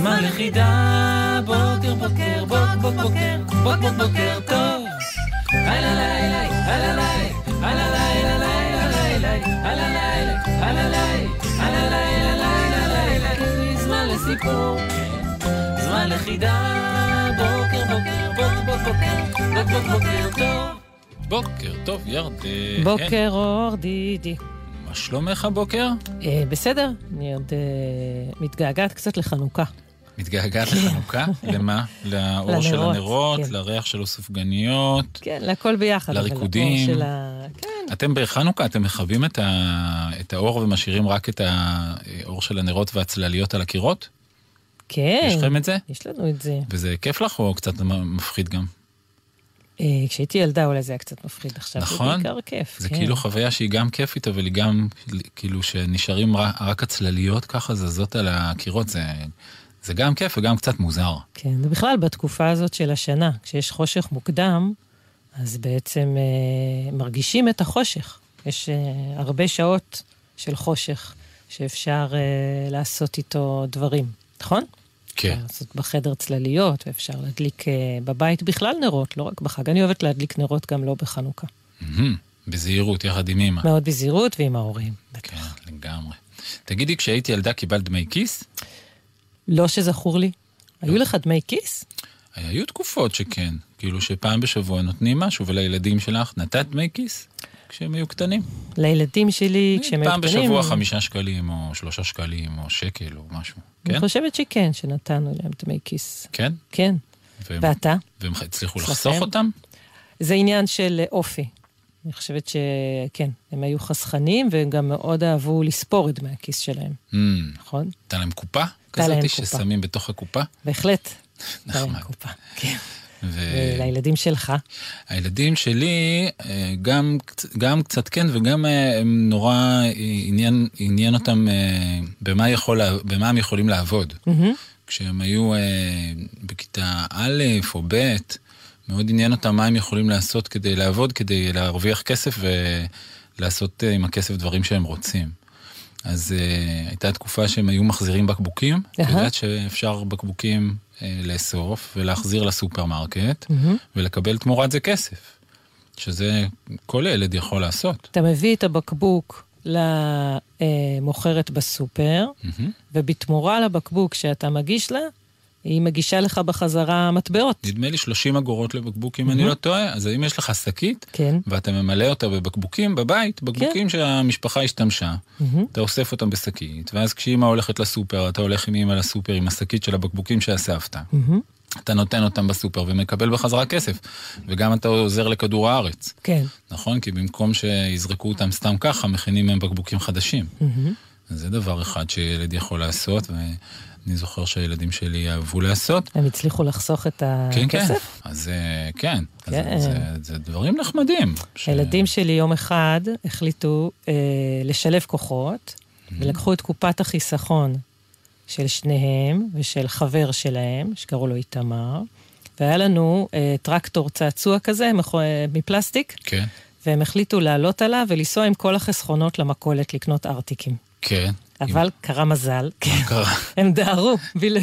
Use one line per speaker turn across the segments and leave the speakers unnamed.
זמן לחידה. בוקר, בוקר, בוק, בוק, בוקר, בוק, בוק, בוקר טוב. הלא לילה, הלא לילה, הלא לילה, לילה, לילה, הלא לילה, הלא לילה, הלא לילה, לילה, לילה. זמן לסיפור. זמן לחידה, בוקר בוקר, בוק בוק בוקר, בוק בוק בוקר טוב.
בוקר טוב, ירדן.
בוקר אור דידי.
מה שלומך הבוקר?
אה, בסדר, אני עוד אה, מתגעגעת קצת לחנוכה.
מתגעגעת לחנוכה? למה? לאור של הנרות,
כן.
לריח של הסופגניות.
כן, להכל ביחד.
לריקודים.
של ה... כן,
אתם בחנוכה, אתם מכבים את, ה... את האור ומשאירים רק את האור של הנרות והצלליות על הקירות?
כן.
יש לכם את זה?
יש לנו את זה.
וזה כיף לך או קצת מפחיד גם?
אה, כשהייתי ילדה אולי זה היה קצת מפחיד עכשיו.
נכון.
זה בעיקר כיף.
זה
כן.
כאילו חוויה שהיא גם כיפית, אבל היא גם, כאילו, שנשארים רק הצלליות ככה זזות על הקירות, זה, זה גם כיף וגם קצת מוזר.
כן, ובכלל בתקופה הזאת של השנה, כשיש חושך מוקדם, אז בעצם אה, מרגישים את החושך. יש אה, הרבה שעות של חושך שאפשר אה, לעשות איתו דברים, נכון?
כן.
אפשר לעשות בחדר צלליות, ואפשר להדליק אה, בבית בכלל נרות, לא רק בחג. אני אוהבת להדליק נרות גם לא בחנוכה.
מהמם, בזהירות, יחד עם אמא.
מאוד בזהירות ועם ההורים.
כן, לגמרי. תגידי, כשהייתי ילדה קיבלת דמי כיס?
לא שזכור לי. היו לך דמי כיס?
היו תקופות שכן, כאילו שפעם בשבוע נותנים משהו, ולילדים שלך נתת דמי כיס כשהם היו קטנים?
לילדים שלי, כשהם היו
פעם
קטנים...
בשבוע חמישה שקלים, או שלושה שקלים, או שקל, או משהו.
אני
כן?
חושבת שכן, שנתנו להם דמי כיס.
כן?
כן.
והם-
ואתה?
והם הצליחו
אצלכם?
לחסוך אותם?
זה עניין של אופי. אני חושבת שכן, הם היו חסכנים, והם גם מאוד אהבו לספור את דמי הכיס שלהם,
Mm,
נכון?
הייתה להם קופה? כזאת. ששמים בתוך הקופה?
בהחלט.
נחמד.
קופה. כן.
ו-
ולילדים שלך?
הילדים שלי, אה, גם, גם קצת כן וגם אה, הם נורא אה, עניין, עניין אותם במה, יכול, במה הם יכולים לעבוד. כשהם היו בכיתה א' או ב', מאוד עניין אותם מה הם יכולים לעשות כדי לעבוד, כדי להרוויח כסף ולעשות עם הכסף דברים שהם רוצים. אז אה, הייתה תקופה שהם היו מחזירים בקבוקים, את
אהה.
יודעת שאפשר בקבוקים אה, לאסוף ולהחזיר לסופרמרקט
מהמם.
ולקבל תמורת זה כסף, שזה כל ילד יכול לעשות.
אתה מביא את הבקבוק למוכרת בסופר,
מהמם.
ובתמורה לבקבוק שאתה מגיש לה, היא מגישה לך בחזרה מטבעות.
נדמה לי 30 אגורות לבקבוק אם אני לא טועה, אז אם יש לך שקית,
כן.
ואתה ממלא אותה בבקבוקים בבית, בקבוקים שהמשפחה השתמשה,
מהמם.
אתה אוסף אותם בשקית, ואז כשאימא הולכת לסופר, אתה הולך עם אימא לסופר עם השקית של הבקבוקים שאספת.
מהמם.
אתה נותן אותם בסופר ומקבל בחזרה כסף, וגם אתה עוזר לכדור הארץ,
כן.
נכון? כי במקום שיזרקו אותם סתם ככה, מכינים מהם בקבוקים חדשים. אז זה דבר אחד שילד יכול לעשות, ואני זוכר שהילדים שלי אהבו לעשות.
הם הצליחו לחסוך את
כן, כן.
הכסף?
אז אה, כן, אז
כן.
זה, זה דברים נחמדים. ש-
הילדים שלי יום אחד החליטו אה, לשלב כוחות,
Mm-hmm.
ולקחו את קופת החיסכון של שניהם ושל חבר שלהם, שקראו לו איתמר, והיה לנו אה, טרקטור צעצוע כזה מכו- מפלסטיק,
כן,
והם החליטו לעלות עליו ולנסוע עם כל החסכונות למכולת לקנות ארטיקים.
כן.
אבל קרה מזל,
קרה?
הם דהרו, בל-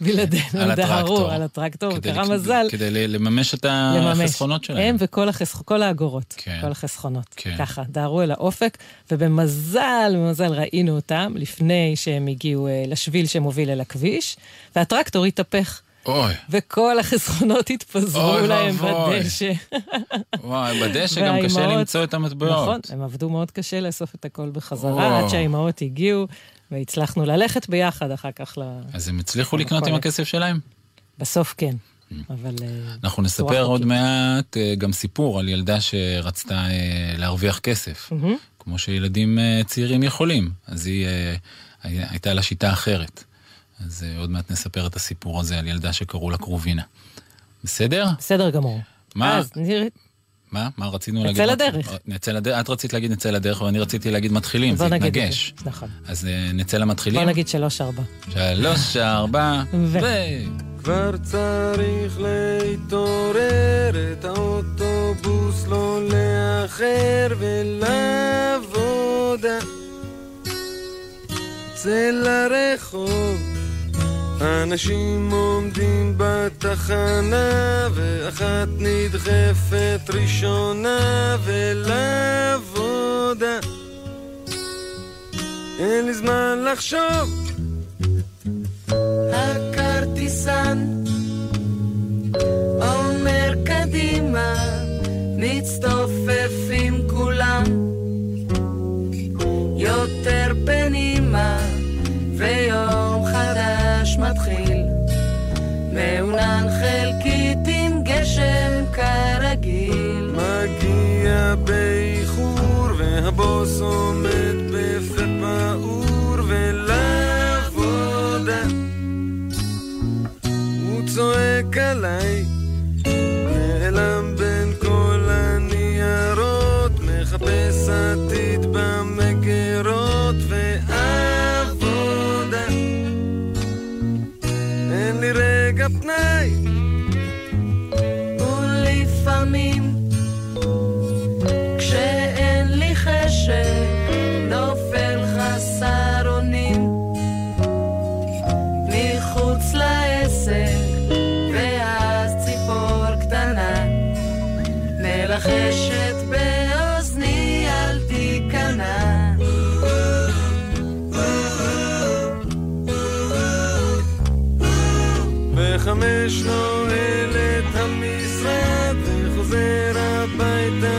בלעדינו, הם דהרו. על הטרקטור, קרה מזל.
כדי לממש את. החסכונות שלהם.
הם וכל החסכ... כל האגורות,
כן.
כל החסכונות.
כן.
ככה, דהרו אל האופק, ובמזל, במזל ראינו אותם לפני שהם הגיעו אה, לשביל שמוביל אל הכביש, והטרקטור התהפך,
אוי,
וכל החסכונות התפזרו
אוי
להם
ואבוי.
בדשא.
וואי, בדשא גם קשה
והאימהות-
למצוא את המטבעות.
נכון, הם עבדו מאוד קשה לאסוף את הכל בחזרה,
או.
עד שהאימהות הגיעו, והצלחנו ללכת ביחד אחר כך ל...
אז הם הצליחו לקנות עם. הכסף שלהם?
בסוף כן, אבל... אה,
אנחנו נספר עוד. מעט אה, גם סיפור על ילדה שרצתה אה, להרוויח כסף. כמו שילדים צעירים יכולים. אז היא, הייתה לה שיטה אחרת. אז עוד מעט נספר את הסיפור הזה על ילדה שקראו לה קרובינה. בסדר?
בסדר גמור.
מה?
אז נראה...
מה? מה רצינו
נצא
להגיד?
לדרך.
נצא לדרך. את רצית להגיד נצא לדרך, ואני רציתי להגיד מתחילים, זה התנגש.
זה. נכון.
אז אה, נצא למתחילים?
בוא נגיד שלוש-ארבע.
שלוש, ארבע,
ו-
ו...
כבר צריך להתעורר, את האוטובוס לא לאחר ולעבודה. צא לרחוב, אנשים עומדים בתחנה, ואחת נדחפת ראשונה ולעבודה. אין לי זמן לחשוב.
הכרטיסן אומר קדימה, מצטופפים כולם. יותר פנימה, ויום חדש מתחיל. מעונן חלקית עם גשם כרגיל.
מגיע באיחור והבוס עומד בפה פעור ולעבודה הוא צועק עליי הביתה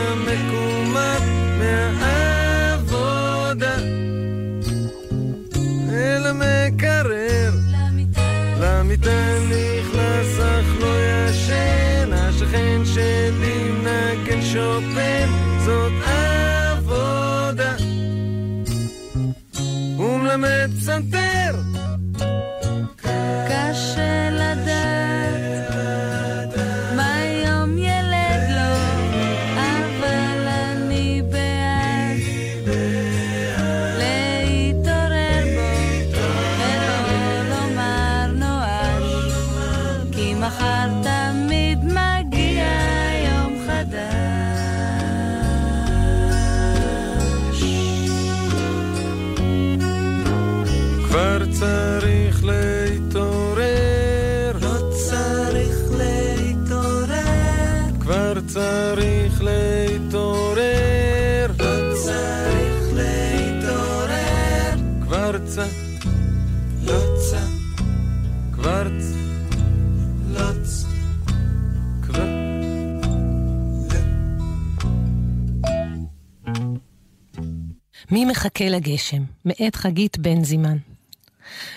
מחכה לגשם? מאת חגית בן זימן.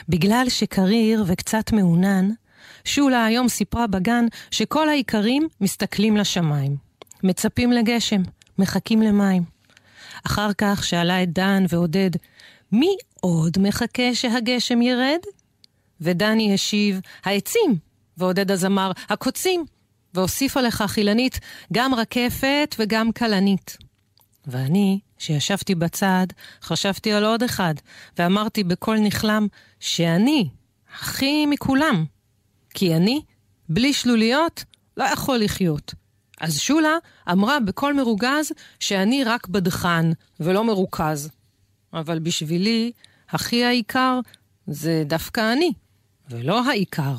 בגלל שקריר וקצת מעונן, שולה היום סיפרה בגן שכל האיכרים מסתכלים לשמיים. מצפים לגשם, מחכים למים. אחר כך שאלה את דן ועודד, מי עוד מחכה שהגשם ירד? ודני השיב, העצים. ועודד אז אמר, הקוצים. והוסיפה לכך אילנית, גם רקפת וגם כלנית. ואני, שישבתי בצד, חשבתי על עוד אחד, ואמרתי בקול נכלם, שאני, הכי מכולם. כי אני, בלי שלוליות, לא יכול לחיות. אז שולה אמרה בקול מרוגז שאני רק בדחן ולא מרוכז. אבל בשבילי, הכי העיקר זה דווקא אני, ולא העיקר.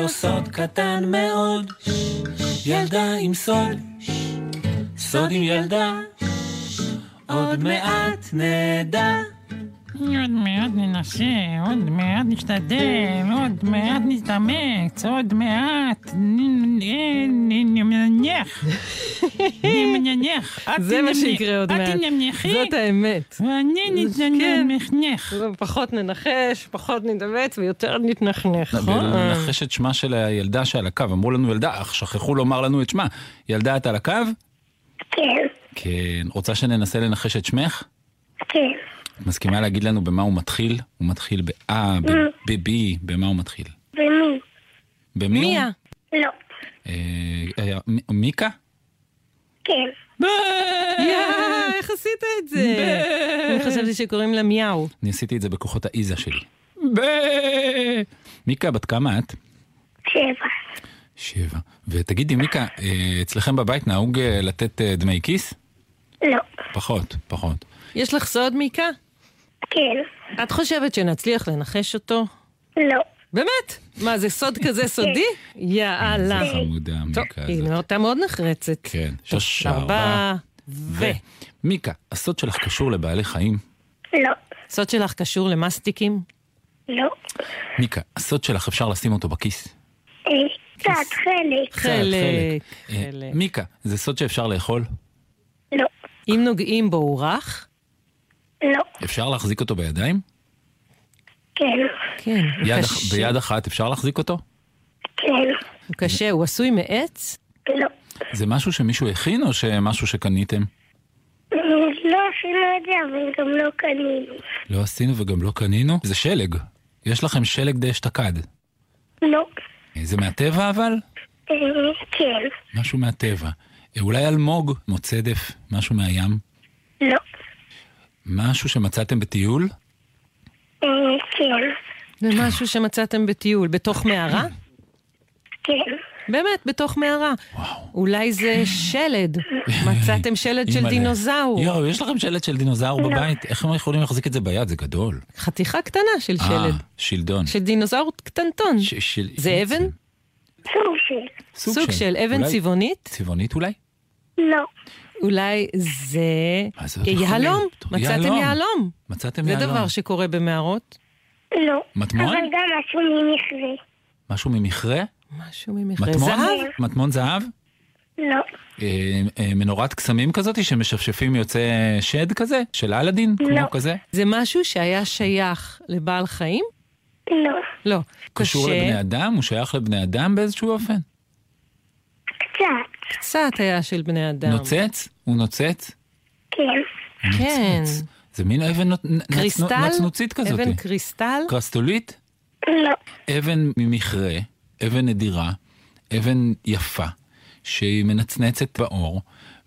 בינוני או סוד קטן מאוד, ילדה עם סוד, סוד עם ילדה, עוד מעט נדע.
עוד מעט ננסה, עוד מעט נשתדל, עוד מעט נתאמץ, עוד מעט נ- נ- נ- נניח. נניח. את
זה מה שיקרה עוד מעט.
את תנמנחי,
זאת האמת.
ואני. נתנמך.
פחות ננחש, פחות נתאמץ ויותר נתנחנך.
ולנחש את שמה של הילדה שעל הקו. אמרו לנו ילדה, אך שכחו לומר לנו את שמה. ילדה, את על הקו?
כן,
כן. רוצה שננסה לנחש את שמך?
כן.
את מסכימה להגיד לנו במה הוא מתחיל? הוא מתחיל ב-אה, ב-ב, במה הוא מתחיל? במי הוא?
מיה.
לא.
אה, אה, מיקה?
כן.
יא, איך עשית את זה? אני חשבתי שקוראים לה מיהו.
אני עשיתי את זה בכוחות האיזה שלי. ב... מיקה, בת כמה את?
שבע.
שבע. ותגידי, מיקה, אה, אצלכם בבית נהוג אה, לתת אה, דמי כיס?
לא.
פחות, פחות.
יש לך סוד, מיקה?
כן.
את חושבת שנצליח לנחש אותו?
לא.
באמת? מה, זה סוד כזה סודי? יאללה.
זה חמודה,
טוב,
מיקה
היא. אותה מאוד נחרצת.
כן,
טוב,
שלושה,
ארבע,
ו... מיקה, הסוד שלך קשור לבעלי חיים?
לא.
סוד שלך קשור למסטיקים?
לא.
מיקה, הסוד שלך אפשר לשים אותו בכיס?
אה, קצת חלק.
קצת,
חלק.
אה,
חלק.
מיקה, זה סוד שאפשר לאכול?
לא.
אם נוגעים בו הוא רך?
לא.
אפשר להחזיק אותו בידיים?
כן.
כן.
יד,
קשה.
אח- ביד אחת אפשר להחזיק אותו?
כן.
הוא קשה, הוא עשוי מעץ?
לא.
זה משהו שמישהו הכין או שמשהו שקניתם?
לא עשינו את זה, אבל גם לא קנינו.
לא עשינו וגם לא קנינו? זה שלג. יש לכם שלג די אשתקד.
לא.
אה, זה מהטבע אבל?
אה, כן.
משהו מהטבע. אה, אולי אלמוג, מוצדף, משהו מהים?
לא.
משהו שמצאתם בטיול?
אה, כן.
זה משהו שמצאתם בטיול, בתוך מערה?
כן.
באמת, בתוך מערה.
וואו.
אולי זה שלד. מצאתם שלד של. דינוזאור.
יואו, יש לכם שלד של דינוזאור בבית? איך הם יכולים להחזיק את זה ביד? זה גדול.
חתיכה קטנה של
אה,
שלד.
שלדון.
של דינוזאור קטנטון. זה אבן?
סוג של.
סוג של אבן צבעונית?
צבעונית אולי?
לא.
אולי זה
זה יכול
יהלום. מצאתם
יהלום. מצאתם
זה
יהלום.
דבר שקורה במערות.
לא.
מטמון?
אבל גם משהו ממכרה.
משהו ממכרה?
משהו ממכרה.
מטמון?
זהב?
מטמון זהב?
לא.
אה, אה, מנורת קסמים כזאת שמשפשפים יוצא שד כזה? של אלאדין?
לא.
כמו כזה?
זה משהו שהיה שייך לבעל חיים?
לא.
לא.
קשור לבני אדם? הוא שייך לבני אדם באיזשהו אופן?
קצת.
קצת היה של בני אדם.
נוצץ? הוא נוצץ?
כן.
כן.
זה מין אבן
קריסטל?
נצנוצית כזאת.
אבן קריסטל?
קרסטולית?
לא.
אבן ממכרה, אבן נדירה, אבן יפה, שהיא מנצנצת באור,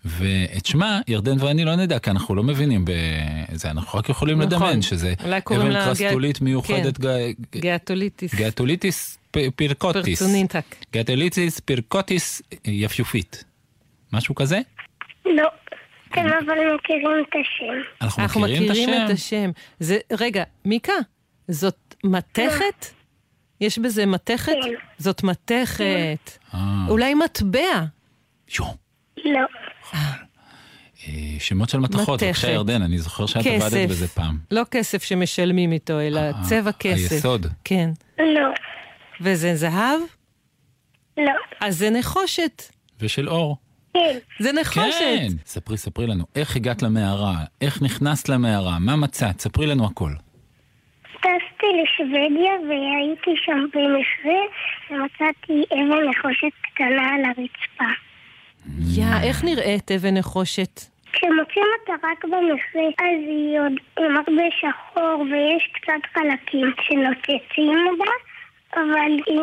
ואת שמה ירדן ואני לא נדע, כי אנחנו לא מבינים בזה, אנחנו רק יכולים
נכון.
לדמיין שזה אבן קרסטולית
גא-
מיוחדת, ג-
גיאטוליטיס.
גאטוליטיס פ- פירקוטיס.
פרצוניטק.
גאטוליטיס פירקוטיס יפיופית. משהו כזה?
לא. אתם אבל מכירים את השם.
אנחנו מכירים את
מכירים את
השם?
זה, רגע, מיקה, זאת מתכת? יש בזה מתכת?
כן.
זאת מתכת.
אה,
אולי מטבע.
יו.
לא.
אה, שמות של מתכות. בבקשה ירדן, אני זוכר שאת עבדת. בזה פעם.
לא כסף שמשלמים איתו, אלא
אה,
צבע כסף.
היסוד.
כן.
לא.
וזה זהב?
לא.
אז זה נחושת.
ושל אור.
כן.
זה נחושת.
כן. ספרי, ספרי לנו, איך הגעת למערה? איך נכנסת למערה? מה מצאת? ספרי לנו הכל.
טסתי לשוודיה והייתי שם במכרה ומצאתי אבן נחושת קטנה על הרצפה.
יא, איך נראית אבן נחושת?
כשמוצאים אותה רק במכרה, אז היא עוד עם הרבה שחור ויש קצת חלקים שנוצצים בה, אבל אם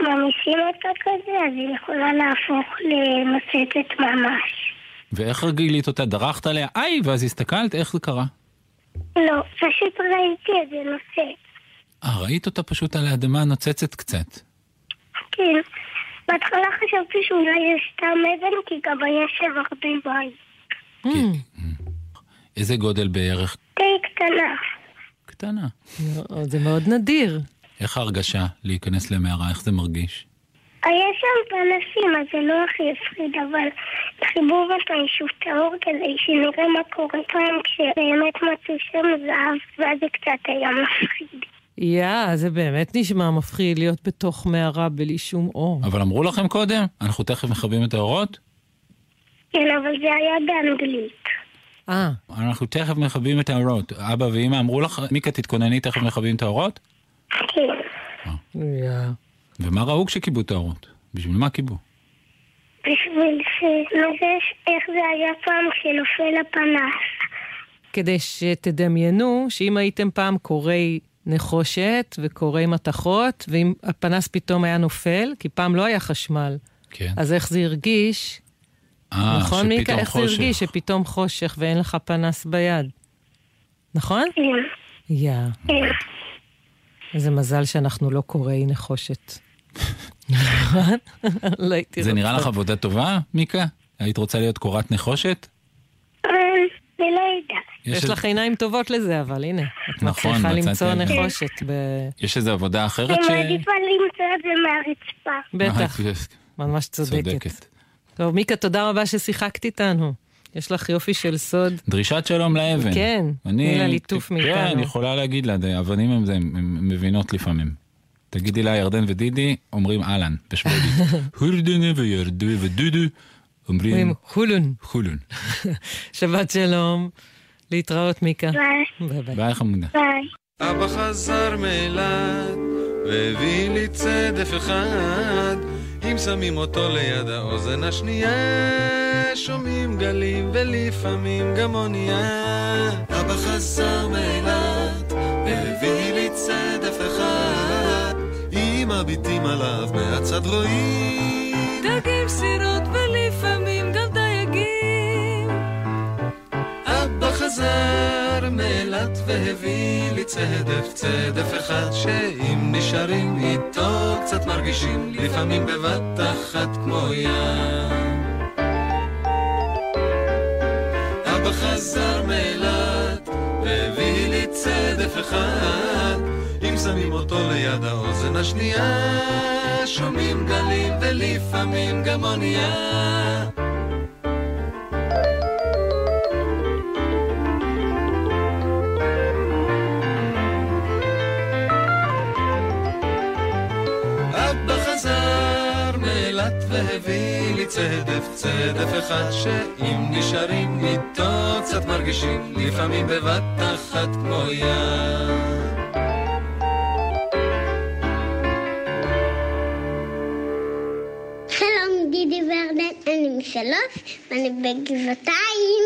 ממיסים אותה כזה, אז היא יכולה להפוך לנוצצת ממש.
ואיך גילית אותה? דרכת עליה? איי, ואז הסתכלת, איך זה קרה?
לא, פשוט ראיתי את זה נוצץ.
אה, ראית אותה פשוט על האדמה נוצצת קצת.
כן. בהתחלה חשבתי שאולי זה סתם אבן, כי גם היה שם הרבה מים.
Hmm,
איזה גודל בערך?
די קטנה.
קטנה.
זה מאוד נדיר.
איך ההרגשה להיכנס למערה? איך זה מרגיש?
היה שם פנסים, אז זה לא הכי הפחיד, אבל חיבור מתישהו טהור כדי שנראה מה קורה כאן כשבאמת מצאו שם זהב, ואז זה קצת היה מפחיד.
יא, זה באמת נשמע מפחיד להיות בתוך מערה בלי שום אור.
אבל אמרו לכם קודם, אנחנו תכף מכבים את האורות?
כן, אבל זה היה באנגלית.
אה,
אנחנו תכף מכבים את האורות. אבא ואמא אמרו לך, מיקה תתכונני, תכף מכבים את האורות?
כן.
יא.
ומה ראו כשכיבו את האורות? בשביל מה כיבו?
בשביל שנראה איך זה היה פעם כשנופל הפנס.
כדי שתדמיינו שאם הייתם פעם קוראי נחושת וקוראי מתכות, ואם הפנס פתאום היה נופל, כי פעם לא היה חשמל,
כן.
אז איך זה הרגיש?
אה,
נכון, מיקה?
שפתאום
איך זה
חושך.
הרגיש שפתאום חושך ואין לך פנס ביד? נכון?
כן.
יא,
כן.
איזה מזל שאנחנו לא קוראי נחושת. לא הייתי
זה נראה. לך עבודה טובה, מיקה? היית רוצה להיות קורת נחושת?
אה, אני לא יודעת.
יש לך עיניים טובות לזה, אבל הנה, את
נכון,
מצליחה
מצאתי
למצוא. נחושת. ב...
יש איזו עבודה אחרת
אני
ש...
מעדיפה למצוא את זה מהרצפה.
בטח,
אה,
ממש צודקת.
צודקת.
טוב, מיקה, תודה רבה ששיחקת איתנו. יש לך יופי של סוד.
דרישת שלום לאבן.
כן, תני לה ליטוף
כן,
מאיתנו.
אני יכולה להגיד לה, די, אבנים הם זה, הן מבינות לפעמים. תגידי לה, ירדן ודידי אומרים אהלן, בשוודית. הורדנה וירדו ודודו אומרים
חולון.
חולון.
שבת שלום. להתראות, מיקה.
ביי.
ביי ביי.
ביי חמודה.
ביי.
אבא חזר מאילת והביא לי צדף אחד אם שמים אותו ליד האוזן השנייה שומעים גלים ולפעמים גם אונייה. אבא חזר מאילת והביא לי צדף אחד. אם מביטים עליו מהצד רואים
דגים, סירות ולפעמים
מאילת והביא לי צדף, צדף אחד שאם נשארים איתו קצת מרגישים לפעמים בבת אחת כמו ים. אבא חזר מאילת והביא לי צדף אחד אם שמים אותו ליד האוזן השנייה שומעים גלים ולפעמים גם אונייה צדף, צדף אחד שאם נשארים איתו קצת מרגישים לפעמים בבת אחת כמו ים.
אני משלוש, ואני בגבעתיים.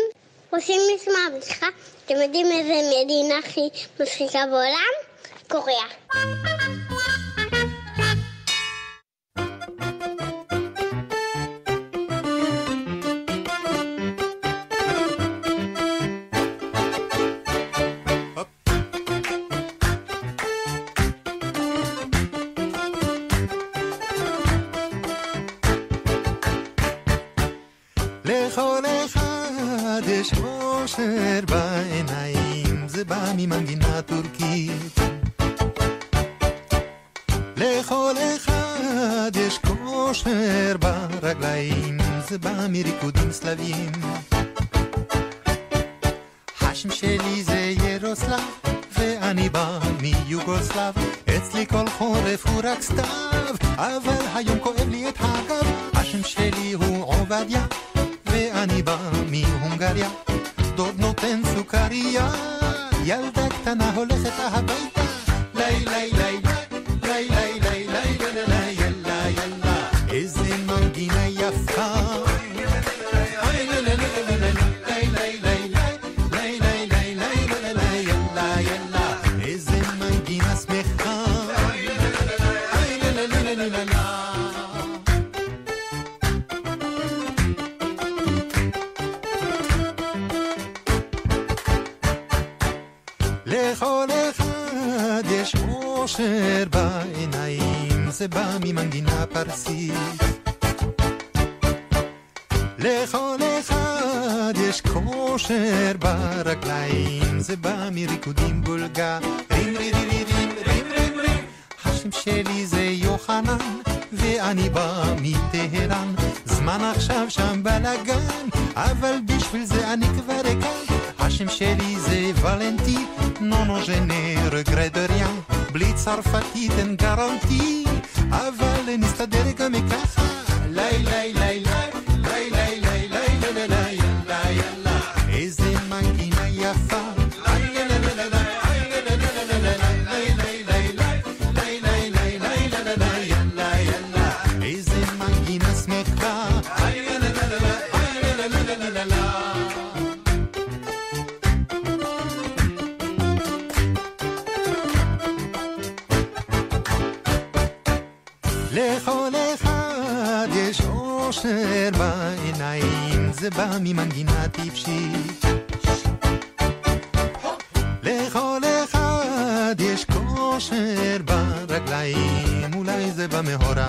רוצים לשמוע בדיחה? אתם יודעים איזה מדינה הכי מצחיקה בעולם? קוריאה.
השם שלי זה ירוסלב, ואני בא מיוגוסלב. אצלי כל חורף הוא רק סתיו, אבל היום כואב לי את הגב. השם שלי הוא עובדיה, ואני בא מהונגריה. דוד נותן סוכריה, ילדה קטנה הולכת הביתה. זה בא ממנגינה פרסית. לכל אחד יש כושר ברגליים, זה בא מריקודים בולגרים, רים רים רים רים. השם שלי זה יוחנן, ואני בא מטהרן. זמן עכשיו שם בלאגן, אבל בשביל זה אני כבר כאן. השם שלי זה ולנטי, נונו ז'נה רגרד ריאן. בלי צרפתית אין גרנטי, אבל נסתדר גם ככה. אושר בעיניים, זה בא ממנגינה טיפשית. לכל אחד יש כושר ברגליים, אולי זה במהורה.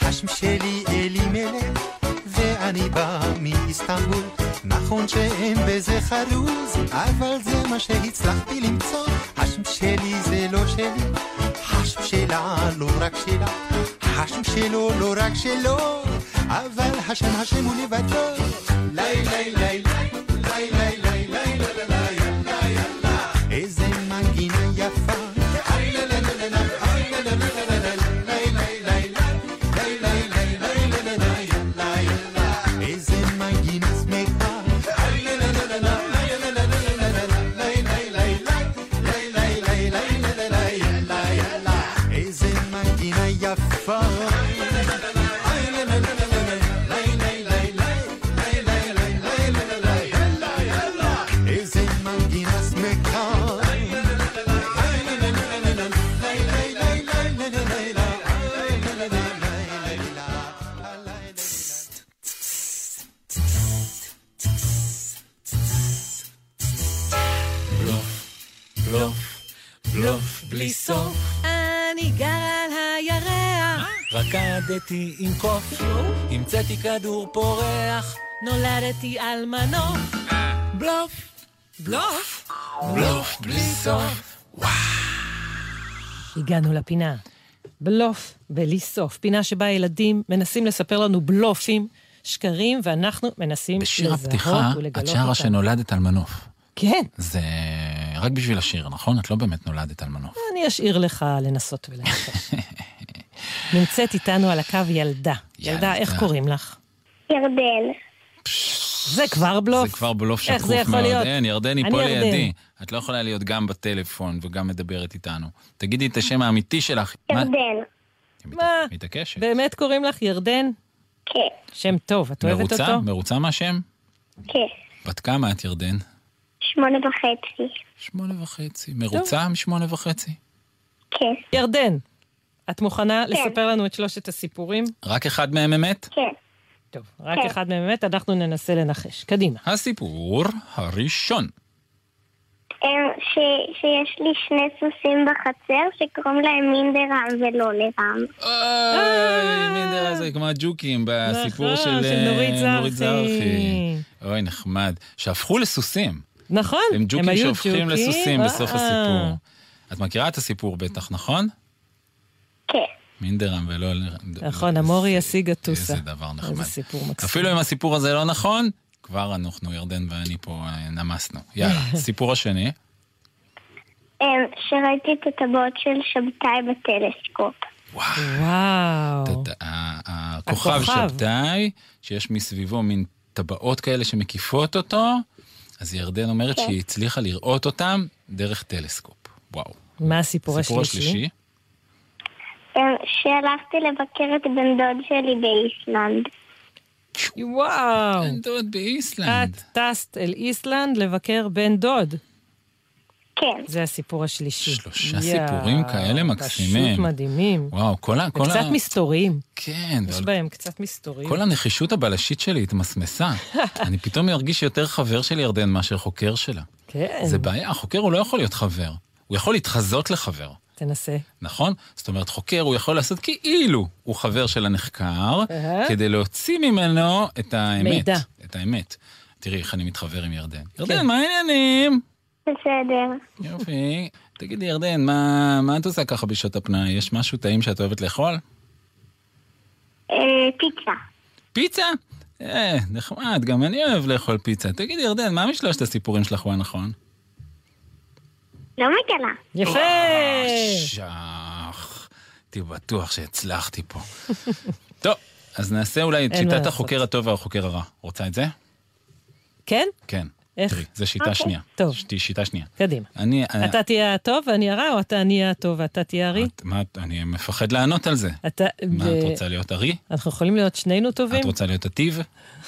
השם שלי אלימלך, ואני בא מאיסטנבול. נכון שאין בזה חרוז, אבל זה מה שהצלחתי למצוא. השם שלי זה לא שלי, השם שלה לא רק שלה, השם שלו לא רק שלו, אבל השם השם הוא לבדו. לי לי לי לי לי
רקדתי עם קוף, המצאתי כדור פורח.
נולדתי על מנוף.
בלוף,
בלוף?
בלוף בלי סוף.
הגענו לפינה. בלוף בלי סוף. פינה שבה ילדים מנסים לספר לנו בלופים, שקרים, ואנחנו מנסים
בשיר
לזהות
הפתיחה,
ולגלות
את שרה
אותם.
שנולדת על מנוף.
כן,
זה רק בשביל השיר, נכון? את לא באמת נולדת על מנוף.
אני אשאיר לך לנסות ולנחש. נמצאת איתנו על הקו ילדה. ילדה, איך קוראים לך?
ירדן.
זה כבר בלוף.
זה כבר בלוף
איך
שקוף
זה יכול
מאוד.
להיות?
אין, ירדן היא
אני
פה
ירדן.
לידי. את לא יכולה להיות גם בטלפון וגם מדברת איתנו. תגידי את השם האמיתי שלך. מה?
ירדן.
מה?
מתעקשת.
באמת קוראים לך ירדן?
כן.
שם טוב, את אוהבת
מרוצה?
אותו?
מרוצה מהשם?
כן.
בת כמה את, ירדן?
שמונה וחצי.
שמונה וחצי. מרוצה משמונה וחצי?
כן.
ירדן, את מוכנה
כן.
לספר לנו את שלושת הסיפורים?
רק אחד מהם אמת?
כן.
טוב, רק
כן.
אחד מהם באמת, אנחנו ננסה לנחש. קדימה.
הסיפור הראשון.
אמ, ש- שיש לי שני סוסים בחצר שקוראים להם מינדרם ולא לרם.
אוי, מינדר הזה כמו הג'וקים בסיפור
נכון,
של
נורית
אה, נורית
זרחי.
אוי, נחמד. שהפכו לסוסים.
נכון,
הם ג'וקים
היו
שהופכים
ג'וקים,
לסוסים
אה,
בסוף
אה.
הסיפור. את מכירה את הסיפור בטח, נכון?
כן.
מינדרם ולא...
נכון, המורי ישיג הטוסה.
איזה דבר נחמד.
איזה סיפור מקסים.
אפילו אם הסיפור הזה לא נכון, כבר אנחנו, ירדן ואני פה אה, נמסנו. יאללה, סיפור השני.
אמ, שראיתי את הטבעות של שבתאי בטלסקופ.
וואו.
הכוכב. שבתאי, שיש מסביבו מין טבעות כאלה שמקיפות אותו, אז ירדן אומרת
כן.
שהיא הצליחה לראות אותם דרך טלסקופ. וואו.
מה הסיפור
הסיפור
השלישי?
שהלכתי לבקר את בן דוד שלי באיסלנד.
וואו.
בן דוד באיסלנד.
את טסת אל איסלנד לבקר בן דוד.
כן.
זה הסיפור השלישי.
שלושה סיפורים כאלה מקסימים.
פשוט מדהימים.
וואו, כל ה... כל
וקצת
ה...
מסתוריים.
כן,
יש
אבל
בהם קצת מסתוריים.
כל הנחישות הבלשית שלי התמסמסה. אני פתאום מרגיש יותר חבר של ירדן מאשר חוקר שלה.
כן.
זה בעיה, החוקר הוא לא יכול להיות חבר. הוא יכול להתחזות לחבר.
תנסה.
נכון? זאת אומרת, חוקר הוא יכול לעשות כאילו הוא חבר של הנחקר. כדי להוציא ממנו את האמת.
מידע.
את האמת. תראי איך אני מתחבר עם ירדן.
כן.
ירדן, מה העניינים?
בסדר.
יופי. תגידי, ירדן, מה, מה את עושה ככה בשעות הפנאי? יש משהו טעים שאת אוהבת לאכול?
אה, פיצה.
פיצה? אה, נחמד, גם אני אוהב לאכול פיצה. תגידי, ירדן, מה משלושת הסיפורים שלך הוא הנכון?
לא מגלה.
יפה!
שח. הייתי בטוח שהצלחתי פה. טוב, אז נעשה אולי את שיטת. החוקר הטוב והחוקר הרע. רוצה את זה?
כן?
כן.
איך?
תראי, זו שיטה
אוקיי.
שנייה.
טוב.
שתי- שיטה שנייה.
קדימה.
אני...
אתה תהיה הטוב ואני הרע, או אתה אני אהיה הטוב ואתה תהיה הרי?
את- מה, אני מפחד לענות על זה.
אתה...
מה,
ו-
את רוצה להיות ארי?
אנחנו יכולים להיות שנינו טובים?
את רוצה להיות הטיב?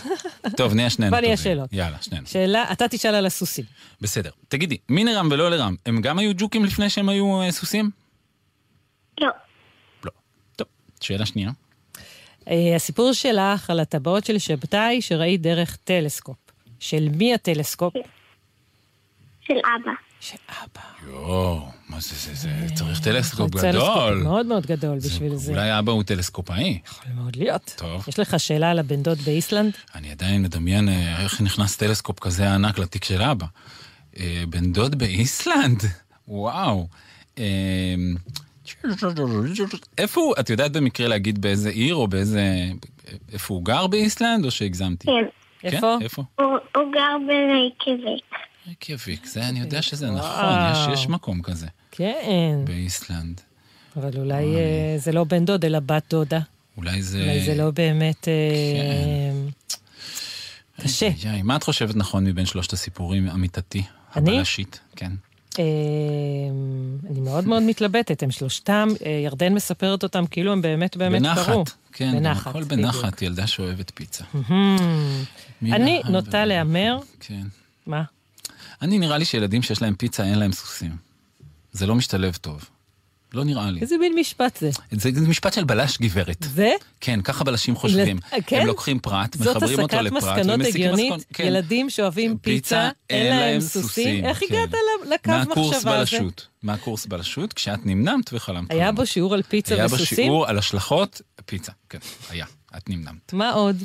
טוב, נהיה שנינו
בוא
טובים.
נהיה שאלות.
יאללה, שנינו.
שאלה, אתה תשאל על הסוסים.
בסדר. תגידי, מי לרם ולא לרם, הם גם היו ג'וקים לפני שהם היו אה, סוסים?
לא.
לא. טוב, שאלה שנייה.
אה, הסיפור שלך על הטבעות של שבתאי שראית דרך טלסקופ. של מי הטלסקופ?
של אבא.
של אבא.
יואו, מה זה, זה, זה, צריך טלסקופ
טלסקופ
גדול.
מאוד מאוד גדול בשביל זה.
אולי אבא הוא טלסקופאי.
יכול מאוד להיות.
טוב.
יש לך שאלה על הבן דוד באיסלנד?
אני עדיין מדמיין אה, איך נכנס טלסקופ כזה ענק לתיק של אבא. אה, בן דוד באיסלנד? וואו. אה, איפה הוא, את יודעת במקרה להגיד באיזה עיר או באיזה... איפה הוא גר באיסלנד או שהגזמתי?
כן.
איפה?
איפה?
הוא הוא גר ברייקביק.
ריקיאביק, זה אני יודע שזה
וואו.
נכון, יש, יש מקום כזה
כן.
באיסלנד.
אבל אולי אה, זה לא בן דוד, אלא בת דודה.
אולי זה...
אולי זה לא באמת... אה, קשה.
איי, איי, מה את חושבת נכון מבין שלושת הסיפורים, עמיתתי?
אני?
הבלשית, כן.
אה, אני מאוד מאוד מתלבטת, הם שלושתם, אה, ירדן מספרת אותם כאילו הם באמת באמת
בנחת,
קרו.
כן,
בנחת,
הכל
בדיוק.
בנחת, ילדה שאוהבת פיצה.
אני נוטה להמר,
כן.
מה?
אני נראה לי שילדים שיש להם פיצה, אין להם סוסים. זה לא משתלב טוב. לא נראה לי.
איזה מין משפט זה?
זה זה משפט של בלש גברת.
זה?
כן, ככה בלשים חושבים.
כן?
הם לוקחים פרט,
זאת
מחברים אותו
הסקת
לפרט,
מסקנות
ומסיקים
הגיונית,
מסקנות- כן.
ילדים שאוהבים פיצה, אין להם סוסים. איך
כן.
הגעת ל- לקו
מהקורס
מחשבה הזה?
בלשות. מהקורס בלשות, כשאת נמנמת וחלמת.
היה. בו שיעור על פיצה
היה
וסוסים?
בשיעור על השלכות פיצה, כן, היה, את נמנמת.
מה עוד?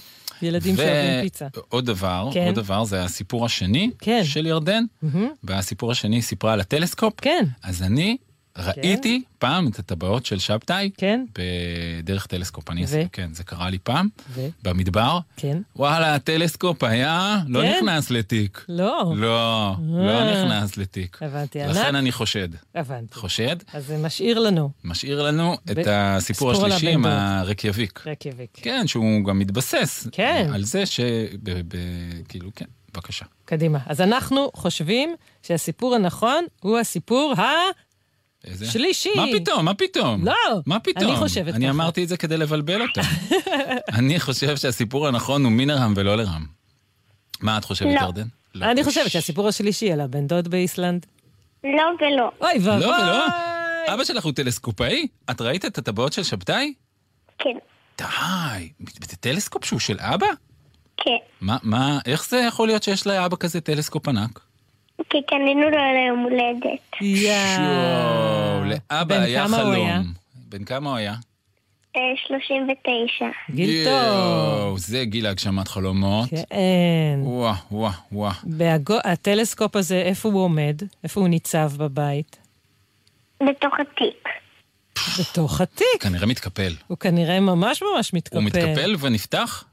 ילדים שאוהבים פיצה.
ועוד דבר,
כן.
עוד דבר, זה הסיפור השני
כן.
של ירדן,
מהמם.
והסיפור השני היא סיפרה על הטלסקופ.
כן.
אז אני ראיתי פעם את הטבעות של שבתאי,
כן,
בדרך טלסקופ, אני? אעשה, כן, זה קרה לי פעם,
ו?
במדבר.
כן.
וואלה, הטלסקופ היה, לא
כן?
נכנס לתיק.
לא.
לא, לא
אה.
נכנס לתיק.
הבנתי,
לכן
ענת?
אני חושד.
הבנתי.
חושד,
אז זה משאיר לנו
משאיר לנו
ב-
את הסיפור השלישי עם
דוד.
הרקיאביק.
רקיאביק.
כן, שהוא גם מתבסס.
כן.
על זה ש... ב- ב- כאילו, כן, בבקשה.
קדימה. אז אנחנו חושבים שהסיפור הנכון הוא הסיפור
איזה?
השלישי.
מה פתאום? מה פתאום?
לא,
מה פתאום?
אני חושבת
אני
ככה.
אמרתי את זה כדי לבלבל אותה. אני חושב שהסיפור הנכון הוא מינרם ולא לרם. מה את חושבת,
לא.
ירדן? לא.
אני חושבת שהסיפור השלישי על הבן דוד באיסלנד.
לא ולא.
אוי ואבוי.
לא ולא? אבא שלך הוא טלסקופאי? את ראית את הטבעות של שבתאי?
כן,
די, בטלסקופ שהוא של אבא?
כן.
מה, מה, איך זה יכול להיות שיש לאבא כזה טלסקופ ענק?
כי קנינו לו ליום הולדת.
שואו, לאבא
בן
היה
הוא?
חלום. בן כמה הוא היה?
אה, 39.
גיל טוב.
יואו, זה גיל הגשמת חלומות.
כן.
וואו, וואו, וואו.
הטלסקופ הזה, איפה הוא עומד? איפה הוא ניצב בבית?
בתוך התיק.
בתוך התיק.
כנראה מתקפל.
הוא כנראה ממש ממש מתקפל.
הוא מתקפל ונפתח,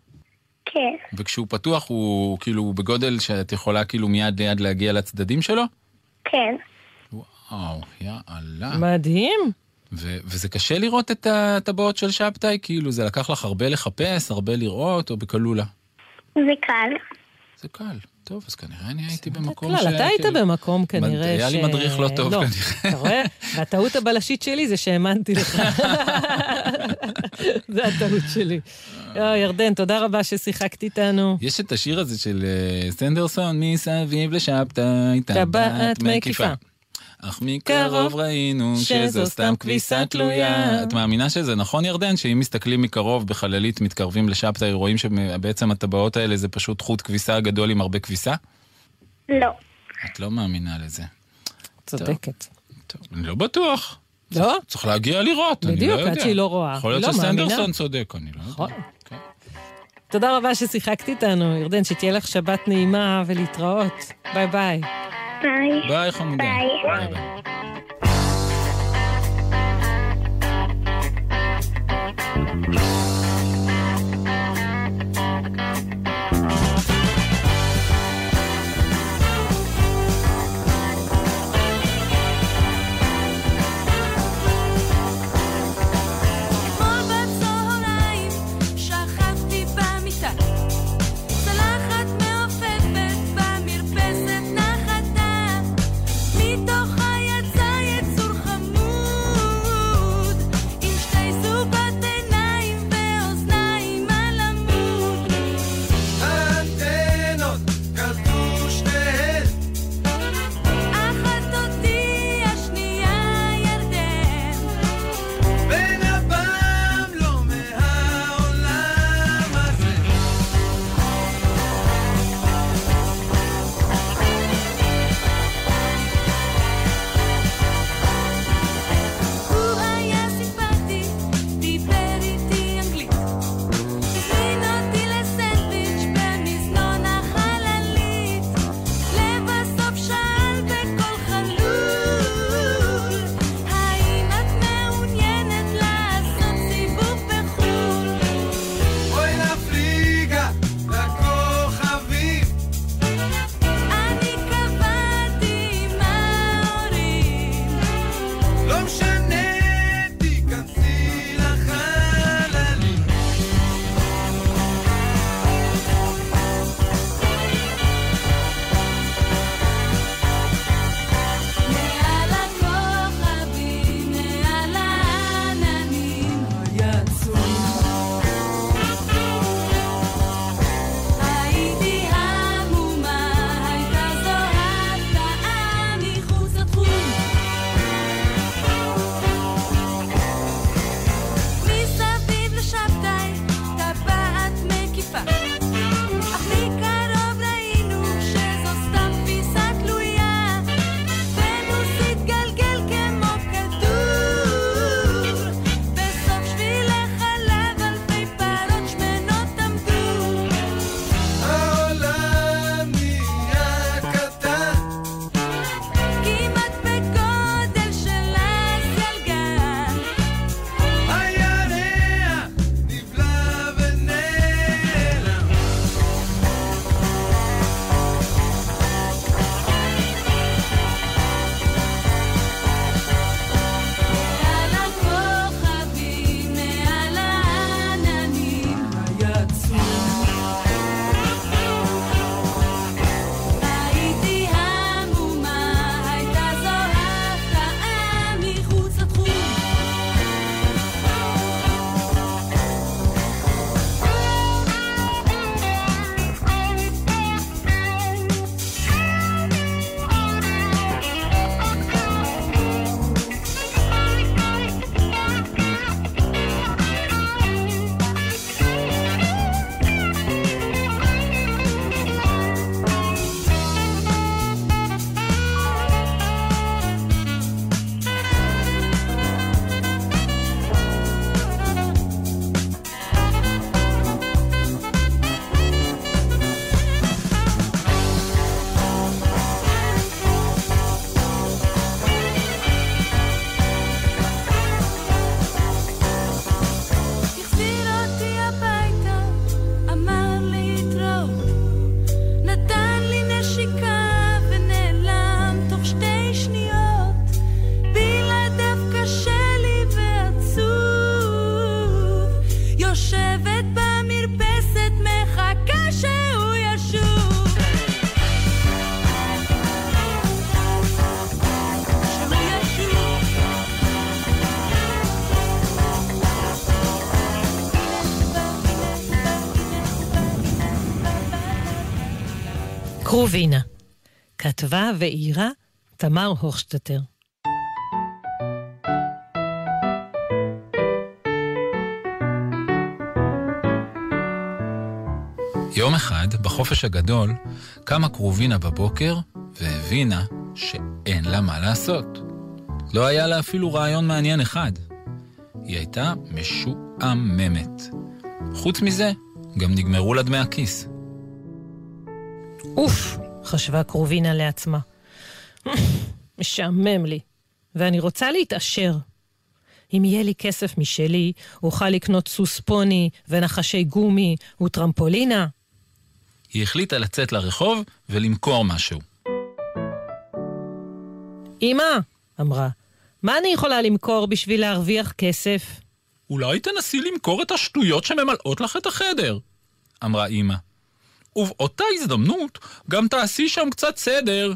כן,
וכשהוא פתוח הוא כאילו בגודל שאת יכולה כאילו מיד ליד להגיע לצדדים שלו?
כן.
וואו, יאללה.
מדהים.
ו- וזה קשה לראות את הטבעות של שבתאי? כאילו, זה לקח לך הרבה לחפש, הרבה לראות, או בקלולה?
זה קל.
זה קל. טוב, אז כנראה אני הייתי במקום
כלל, אתה היית במקום כנראה ש...
היה לי מדריך לא טוב
לא,
כנראה.
אתה רואה? והטעות הבלשית שלי זה שהאמנתי לך. זה הטעות שלי. יואו, ירדן, תודה רבה ששיחקת איתנו.
יש את השיר הזה של אה, סנדרסון, מסביב לשבתאי, טבעת מקיפה. אך מקרוב ראינו שזו סתם כביסה תלויה. את מאמינה שזה נכון, ירדן? שאם מסתכלים מקרוב בחללית מתקרבים לשבתאי, רואים שבעצם הטבעות האלה זה פשוט חוט כביסה גדול עם הרבה כביסה?
לא.
את לא מאמינה לזה.
צודקת.
טוב, אני לא בטוח.
לא?
צריך להגיע לראות, אני לא
בדיוק,
יודע.
עד שהיא לא רואה.
יכול להיות
לא.
שסנדרסון צודק, אני לא
נכון.
יודע. כן.
תודה רבה ששיחקת איתנו. ירדן, שתהיה לך שבת נעימה ולהתראות. ביי ביי.
ביי.
ביי חמודה.
ביי.
ביי ביי.
קרובינה. כתבה ואיירה תמר הוכשטטר.
יום אחד, בחופש הגדול, קמה קרובינה בבוקר והבינה שאין לה מה לעשות. לא היה לה אפילו רעיון מעניין אחד. היא הייתה משועממת. חוץ מזה, גם נגמרו לה דמי הכיס.
אוף, חשבה קרובינה לעצמה. משעמם לי, ואני רוצה להתעשר. אם יהיה לי כסף משלי, אוכל לקנות סוס פוני ונחשי גומי וטרמפולינה.
היא החליטה לצאת לרחוב ולמכור משהו.
אמא, אמרה, מה אני יכולה למכור בשביל להרוויח כסף?
אולי תנסי למכור את השטויות שממלאות לך את החדר, אמרה אמא. ובאותה הזדמנות גם תעשי שם קצת סדר.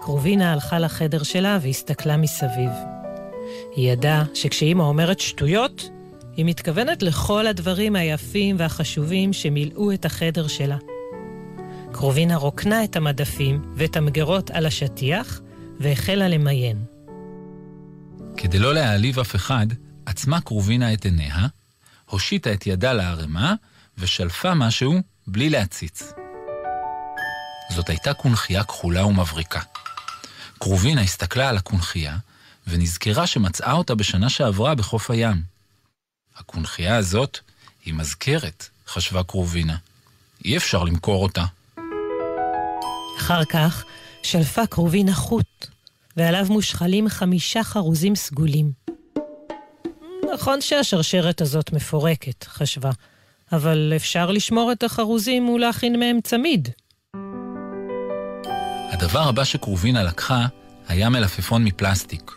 קרובינה הלכה לחדר שלה והסתכלה מסביב. היא ידעה שכשאימא אומרת שטויות, היא מתכוונת לכל הדברים היפים והחשובים שמילאו את החדר שלה. קרובינה רוקנה את המדפים ואת המגירות על השטיח, והחלה למיין.
כדי לא להעליב אף אחד, עצמה קרובינה את עיניה, הושיטה את ידה לערימה ושלפה משהו בלי להציץ. זאת הייתה קונכייה כחולה ומבריקה. קרובינה הסתכלה על הקונכייה ונזכרה שמצאה אותה בשנה שעברה בחוף הים. הקונכייה הזאת היא מזכרת, חשבה קרובינה. אי אפשר למכור אותה.
אחר כך שלפה קרובינה חוט, ועליו מושחלים חמישה חרוזים סגולים. נכון שהשרשרת הזאת מפורקת, חשבה, אבל אפשר לשמור את החרוזים ולהכין מהם צמיד.
הדבר הבא שקרובינה לקחה היה מלפפון מפלסטיק.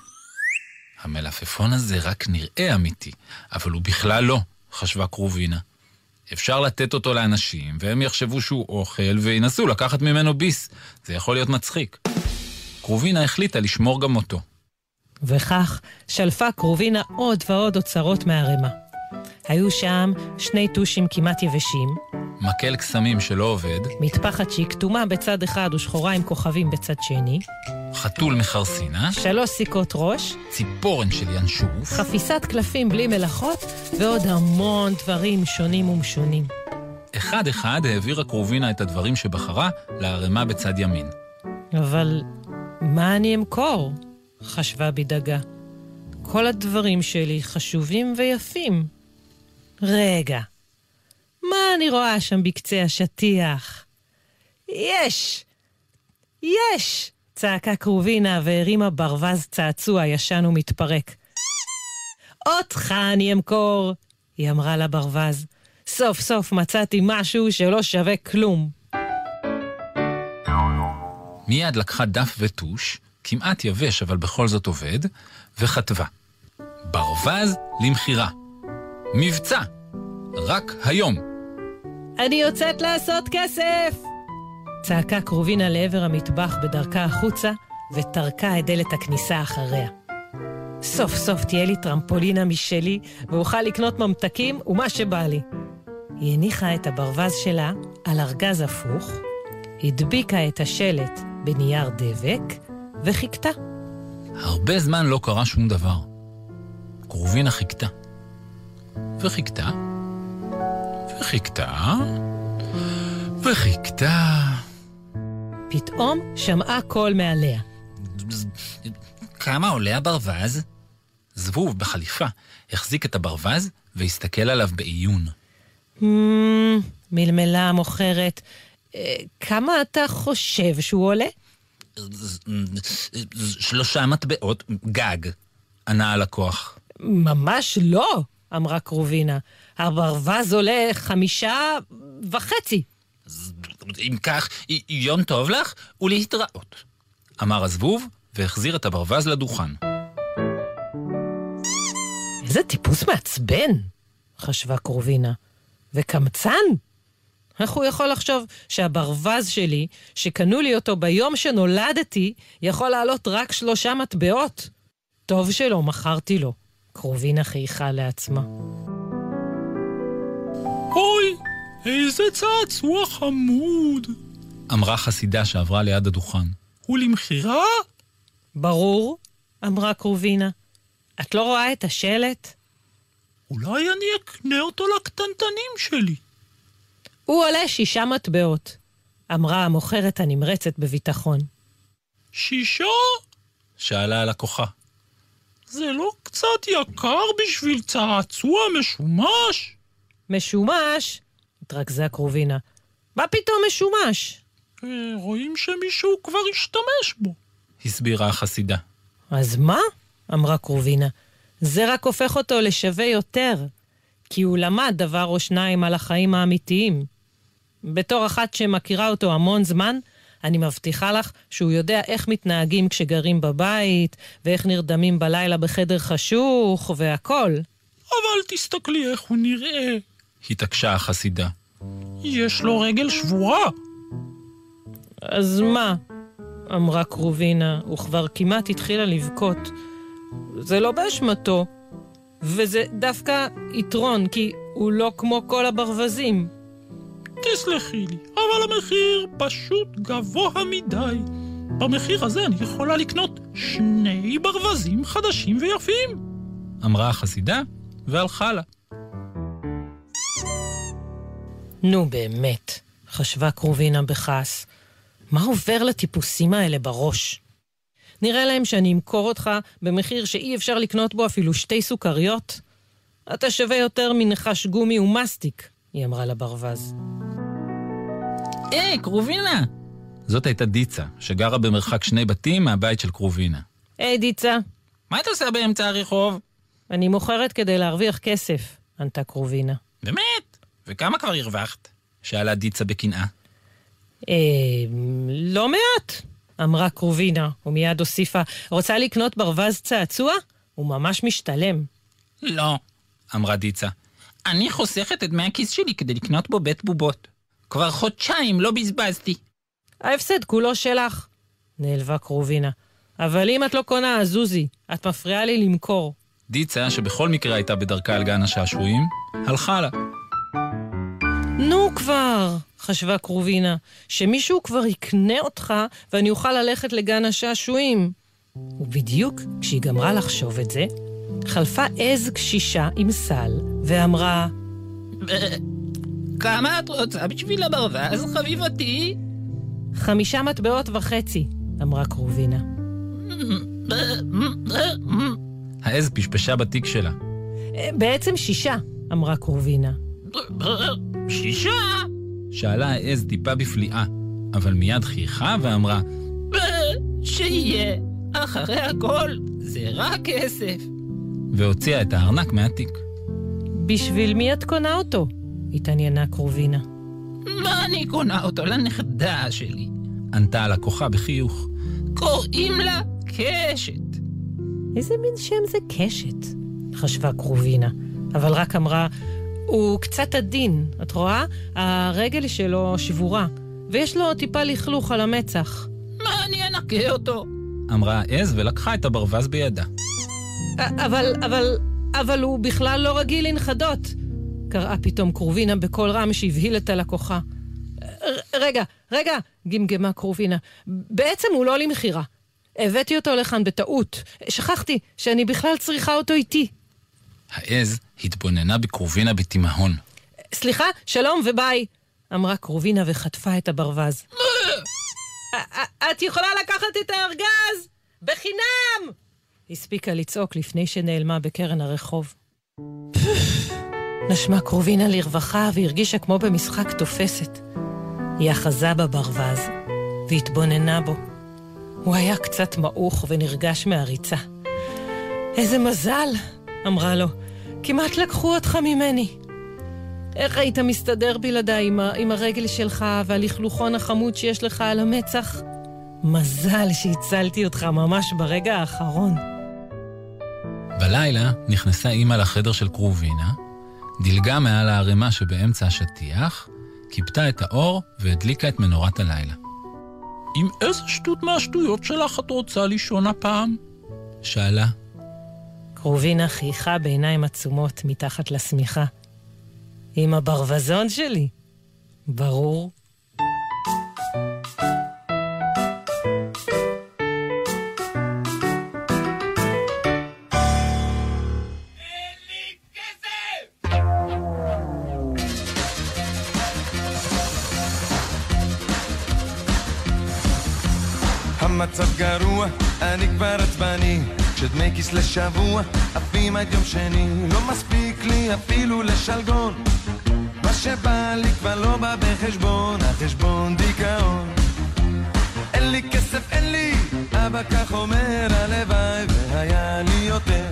המלפפון הזה רק נראה אמיתי, אבל הוא בכלל לא, חשבה קרובינה. אפשר לתת אותו לאנשים, והם יחשבו שהוא אוכל, וינסו לקחת ממנו ביס. זה יכול להיות מצחיק. קרובינה החליטה לשמור גם אותו.
וכך שלפה קרובינה עוד ועוד אוצרות מהערימה. היו שם שני טושים כמעט יבשים,
מקל קסמים שלא עובד,
מטפחת שהיא כתומה בצד אחד ושחורה עם כוכבים בצד שני,
חתול מחרסינה,
שלוש סיכות ראש,
ציפורן של ינשוף,
חפיסת קלפים בלי מלאכות, ועוד המון דברים שונים ומשונים.
אחד-אחד העבירה קרובינה את הדברים שבחרה לערימה בצד ימין.
אבל מה אני אמכור? חשבה בדאגה. כל הדברים שלי חשובים ויפים. רגע, מה אני רואה שם בקצה השטיח? יש! יש! צעקה קרובינה והרימה ברווז צעצוע ישן ומתפרק. אותך אני אמכור! היא אמרה לברווז. סוף סוף מצאתי משהו שלא שווה כלום.
מיד לקחה דף וטוש, כמעט יבש אבל בכל זאת עובד, וכתבה: ברווז למכירה. מבצע! רק היום.
אני יוצאת לעשות כסף! צעקה קרובינה לעבר המטבח בדרכה החוצה, וטרקה את דלת הכניסה אחריה. סוף סוף תהיה לי טרמפולינה משלי, ואוכל לקנות ממתקים ומה שבא לי. היא הניחה את הברווז שלה על ארגז הפוך, הדביקה את השלט בנייר דבק, וחיכתה.
הרבה זמן לא קרה שום דבר. קרובינה חיכתה. וחיכתה. וחיכתה. וחיכתה.
פתאום שמעה קול מעליה.
כמה עולה הברווז? זבוב בחליפה החזיק את הברווז והסתכל עליו בעיון.
מלמלה המוכרת, "אה, כמה אתה חושב שהוא עולה?
שלושה מטבעות גג, ענה הלקוח.
ממש לא, אמרה קרובינה. הברווז עולה חמישה וחצי.
אם כך, יום טוב לך ולהתראות. אמר הזבוב והחזיר את הברווז לדוכן.
איזה טיפוס מעצבן, חשבה קרובינה. וקמצן? איך הוא יכול לחשוב שהברווז שלי, שקנו לי אותו ביום שנולדתי, יכול לעלות רק שלושה מטבעות? טוב שלא מכרתי לו. קרובינה חייכה לעצמה.
אוי, איזה צעצוע חמוד. אמרה חסידה שעברה ליד הדוכן.
הוא למכירה?
ברור, אמרה קרובינה. את לא רואה את השלט?
אולי אני אקנה אותו לקטנטנים שלי.
הוא עולה שישה מטבעות, אמרה המוכרת הנמרצת בביטחון.
שישה?
שאלה הלקוחה.
זה לא קצת יקר בשביל צעצוע משומש?
משומש? התרכזה קרובינה. מה פתאום משומש?
אה, רואים שמישהו כבר השתמש בו.
הסבירה החסידה.
אז מה? אמרה קרובינה. זה רק הופך אותו לשווה יותר, כי הוא למד דבר או שניים על החיים האמיתיים. בתור אחת שמכירה אותו המון זמן, אני מבטיחה לך שהוא יודע איך מתנהגים כשגרים בבית, ואיך נרדמים בלילה בחדר חשוך, והכול.
אבל תסתכלי איך הוא נראה.
התעקשה החסידה.
יש לו רגל שבורה.
אז מה? אמרה קרובינה, וכבר כמעט התחילה לבכות. זה לא באשמתו, וזה דווקא יתרון, כי הוא לא כמו כל הברווזים.
תסלחי לי, אבל המחיר פשוט גבוה מדי. במחיר הזה אני יכולה לקנות שני ברווזים חדשים ויפים.
אמרה החסידה והלכה לה.
נו באמת, חשבה קרובינה בכעס. מה עובר לטיפוסים האלה בראש? נראה להם שאני אמכור אותך במחיר שאי אפשר לקנות בו אפילו שתי סוכריות? אתה שווה יותר מנחש גומי ומסטיק, היא אמרה לברווז.
היי, קרובינה! זאת הייתה דיצה, שגרה במרחק שני בתים מהבית של קרובינה.
היי, דיצה.
מה אתה עושה באמצע הרחוב?
אני מוכרת כדי להרוויח כסף, ענתה קרובינה.
באמת? וכמה כבר הרווחת? שאלה דיצה בקנאה.
אה, לא מעט, אמרה קרובינה, ומיד הוסיפה, רוצה לקנות ברווז צעצוע? הוא ממש משתלם.
לא, אמרה דיצה. אני חוסכת את דמי הכיס שלי כדי לקנות בו בית בובות. כבר חודשיים לא בזבזתי.
ההפסד כולו שלך, נעלבה קרובינה. אבל אם את לא קונה, אז זוזי, את מפריעה לי למכור.
דיצה, שבכל מקרה הייתה בדרכה אל גן השעשועים, הלכה לה.
נו כבר, חשבה קרובינה, שמישהו כבר יקנה אותך ואני אוכל ללכת לגן השעשועים. ובדיוק כשהיא גמרה לחשוב את זה, חלפה עז קשישה עם סל ואמרה,
כמה את רוצה בשביל הברווז, חביבתי?
חמישה מטבעות וחצי, אמרה קרובינה.
העז פשפשה בתיק שלה.
"אה, בעצם שישה, אמרה קרובינה.
שישה?
שאלה העז טיפה בפליאה, אבל מיד חייכה ואמרה,
שיהיה. אחרי הכל, זה רק כסף.
והוציאה את הארנק מהתיק.
בשביל מי את קונה אותו? התעניינה קרובינה.
מה אני קונה אותו לנכדה שלי?
ענתה הלקוחה בחיוך.
קוראים לה קשת.
איזה מין שם זה קשת? חשבה קרובינה, אבל רק אמרה, הוא קצת עדין, את רואה? הרגל שלו שבורה, ויש לו טיפה לכלוך על המצח.
מה אני אנקה אותו?
אמרה העז ולקחה את הברווז בידה.
אבל, אבל, אבל הוא בכלל לא רגיל לנכדות, קראה פתאום קרובינה בקול רם שהבהיל את הלקוחה. "ר- רגע, רגע, גמגמה קרובינה, בעצם הוא לא למכירה. הבאתי אותו לכאן בטעות. שכחתי שאני בכלל צריכה אותו איתי.
העז התבוננה בקרובינה בתימהון.
סליחה, שלום וביי, אמרה קרובינה וחטפה את הברווז. "א- א- את יכולה לקחת את הארגז? בחינם! הספיקה לצעוק לפני שנעלמה בקרן הרחוב. נשמה קרובינה לרווחה והרגישה כמו במשחק תופסת. היא אחזה בברווז והתבוננה בו. הוא היה קצת מעוך ונרגש מהריצה. איזה מזל, אמרה לו, כמעט לקחו אותך ממני. איך היית מסתדר בלעדיי עם, עם הרגל שלך והלכלוכון החמוד שיש לך על המצח? מזל שהצלתי אותך ממש ברגע האחרון.
בלילה נכנסה אימא לחדר של קרובינה, דילגה מעל הערימה שבאמצע השטיח, כיבתה את האור והדליקה את מנורת הלילה.
עם איזה שטות מהשטויות שלך את רוצה לישון הפעם?
שאלה,
קרובינה חייכה בעיניים עצומות מתחת לשמיכה. עם הברווזון שלי? ברור.
המצב גרוע, אני כבר עצבני. כשדמי כיס לשבוע, עפים עד יום שני. לא מספיק לי אפילו לשלגון. מה שבא לי כבר לא בא בחשבון, החשבון דיכאון. אין לי כסף, אין לי, אבא כך אומר, הלוואי והיה לי יותר.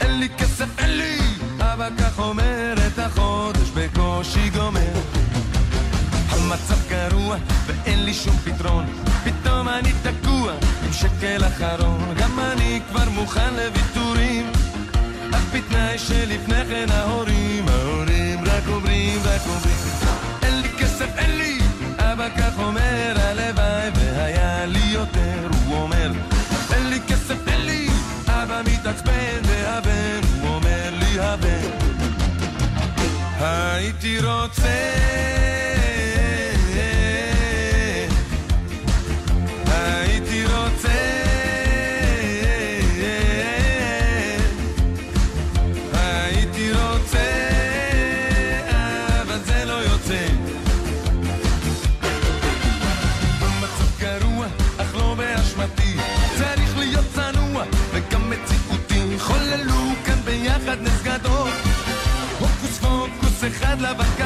אין לי כסף, אין לי, אבא כך אומר, את החודש בקושי גומר המצב גרוע ואין לי שום פתרון. פתאום אני תקוע עם שקל אחרון. גם אני כבר מוכן לוויתורים. רק בתנאי שלפני כן ההורים ההורים רק אומרים רק אומרים. אין לי כסף אין לי. אבא כך אומר הלוואי והיה לי יותר הוא אומר. אין לי כסף אין לי. אבא מתעצבן והבן הוא אומר לי הבן. הייתי רוצה de
la vaca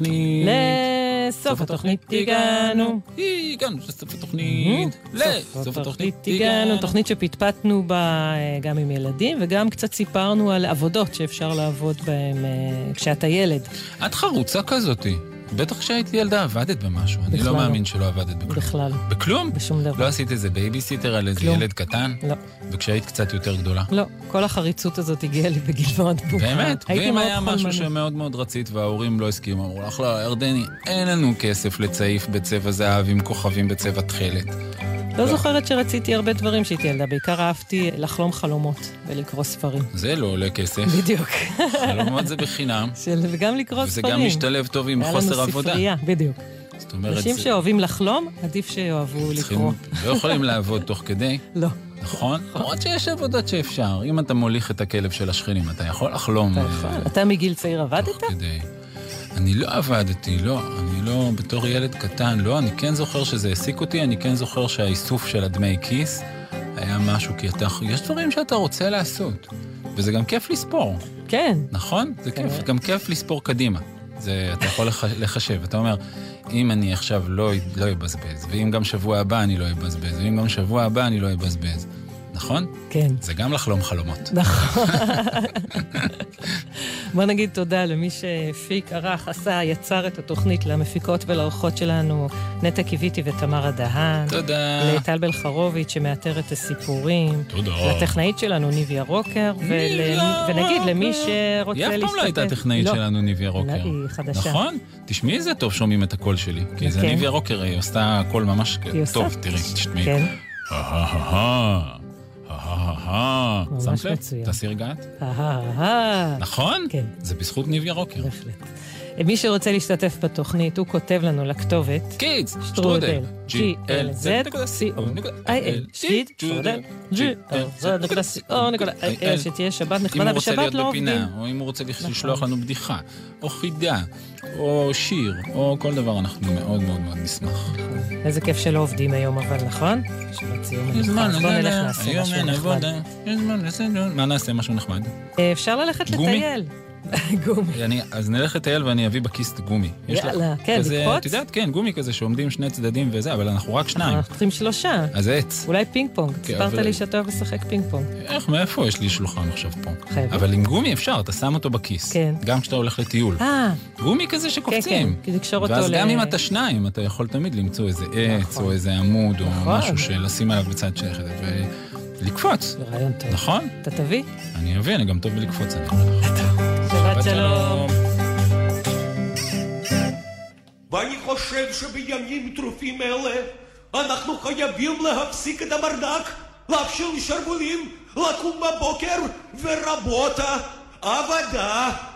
התוכנית.
לסוף התוכנית הגענו.
הגענו לסוף התוכנית. לסוף התוכנית
הגענו, תוכנית שפטפטנו בה אה, גם עם ילדים, וגם קצת סיפרנו על עבודות שאפשר לעבוד בהן אה, כשאתה ילד.
את חרוצה כזאתי. בטח כשהייתי ילדה עבדת במשהו. אני לא
לא.
מאמין שלא עבדת בכלום.
בכלל.
בכלום?
בשום דבר.
לא עשית איזה בייביסיטר על איזה. ילד קטן?
לא.
וכשהיית קצת יותר גדולה?
לא, כל החריצות הזאת הגיעה לי בגיל מאוד מאוחר.
באמת? ואם היה משהו. שמאוד מאוד רצית וההורים לא הסכימו, אמרו לך, לא, ירדני, אין לנו כסף לצעיף בצבע זהב עם כוכבים בצבע תכלת.
לא זוכרת שרציתי הרבה דברים כשהייתי ילדה, בעיקר אהבתי לחלום חלומות ולקרוא ספרים.
זה לא עולה כסף.
בדיוק.
חלומות זה בחינם.
של, וגם לקרוא
וזה
ספרים.
גם משתלב טוב עם
היה
חוסר
לנו
עבודה.
ספרייה, בדיוק.
זאת אומרת,
אנשים
זה-
שאוהבים לחלום, עדיף שיאהבו
צריכים-
לקרוא.
לא יכולים לעבוד תוך כדי.
לא.
נכון? למרות שיש עבודות שאפשר. אם אתה מוליך את הכלב של השכנים, אתה יכול לחלום.
אתה
אה,
יכול. אתה מגיל צעיר עבדת?
כדי... אני לא עבדתי, לא. אני לא, בתור ילד קטן, לא. אני כן זוכר שזה העסיק אותי, אני כן זוכר שהאיסוף של הדמי כיס היה משהו, כי אתה, יש דברים שאתה רוצה לעשות. וזה גם כיף לספור.
כן.
נכון? זה כיף, גם כיף לספור קדימה. זה, אתה יכול לח, לחשב. אתה אומר, אם אני עכשיו לא, לא אבזבז, ואם גם שבוע הבא אני לא אבזבז, ואם גם שבוע הבא אני לא אבזבז. נכון?
כן.
זה גם לחלום חלומות.
נכון. בוא נגיד תודה למי שהפיק, ערך, עשה, יצר את התוכנית, למפיקות ולאורחות שלנו, נטע קיוויתי ותמרה דהן.
תודה.
לטל בלחרוביץ' שמאתר את הסיפורים.
תודה.
לטכנאית שלנו ניביה רוקר. ול...
ניביה
ונגיד למי שרוצה
היא
להשתתף.
אף פעם לא הייתה טכנאית
לא.
שלנו, ניביה רוקר.
לא, היא חדשה.
נכון? תשמעי איזה טוב שומעים את הקול שלי. כי זה
כן.
ניביה רוקר, היא עושה קול ממש
היא.
טוב, תראי, תשמעי.
כן.
אהה, אהה, שמת לב? תעשי רגע את.
אהה,
נכון?
כן.
זה בזכות ניביה רוקר.
בהחלט. מי שרוצה להשתתף בתוכנית, הוא כותב לנו לכתובת.
kids,
שטרודל,
G-L-Z,
G-L-Z, שטרודל, G-L-Z, שתהיה שבת נחמדה, בשבת לא עובדים.
או אם הוא רוצה לשלוח לנו בדיחה, או חידה, או שיר, או כל דבר, אנחנו מאוד מאוד מאוד נשמח.
איזה כיף שלא עובדים היום, אבל נכון? שבת
זמן,
מנוחה. בוא נלך
היום
משהו נחמד.
מה נעשה? משהו נחמד.
אפשר ללכת? לטייל. גומי.
אני, אז נלך לטייל ואני אביא בכיס גומי.
יאללה, כן, לקפוץ?
את יודעת, כן, גומי כזה שעומדים שני צדדים וזה, אבל אנחנו רק שניים.
אנחנו צריכים שלושה.
אז עץ.
אולי פינג פונג.
כן,
סיפרת
אבל-
לי שאתה אוהב לשחק פינג פונג.
איך, מאיפה יש לי שולחן עכשיו פה?
חייבים.
אבל עם גומי אפשר, אתה שם אותו בכיס.
כן.
גם כשאתה הולך לטיול.
אה,
גומי כזה שקופצים.
כן, כי לקשור אותו
ואז
ל-
גם אם אתה שניים, אתה יכול תמיד למצוא איזה עץ, או איזה עמוד, או
נכון.
משהו שלשים עליו בצד שכם, ולקפוץ.
זה רעיון טוב.
נכון?
אתה תביא?
אני אביא, אני גם טוב בלקפוץ. אני אומר לך.
שבת שלום.
ואני חושב שבימים טרופים אלה אנחנו חייבים להפסיק את הברדק, להפשיל שרוולים, לקום בבוקר ורבותה, עבודה.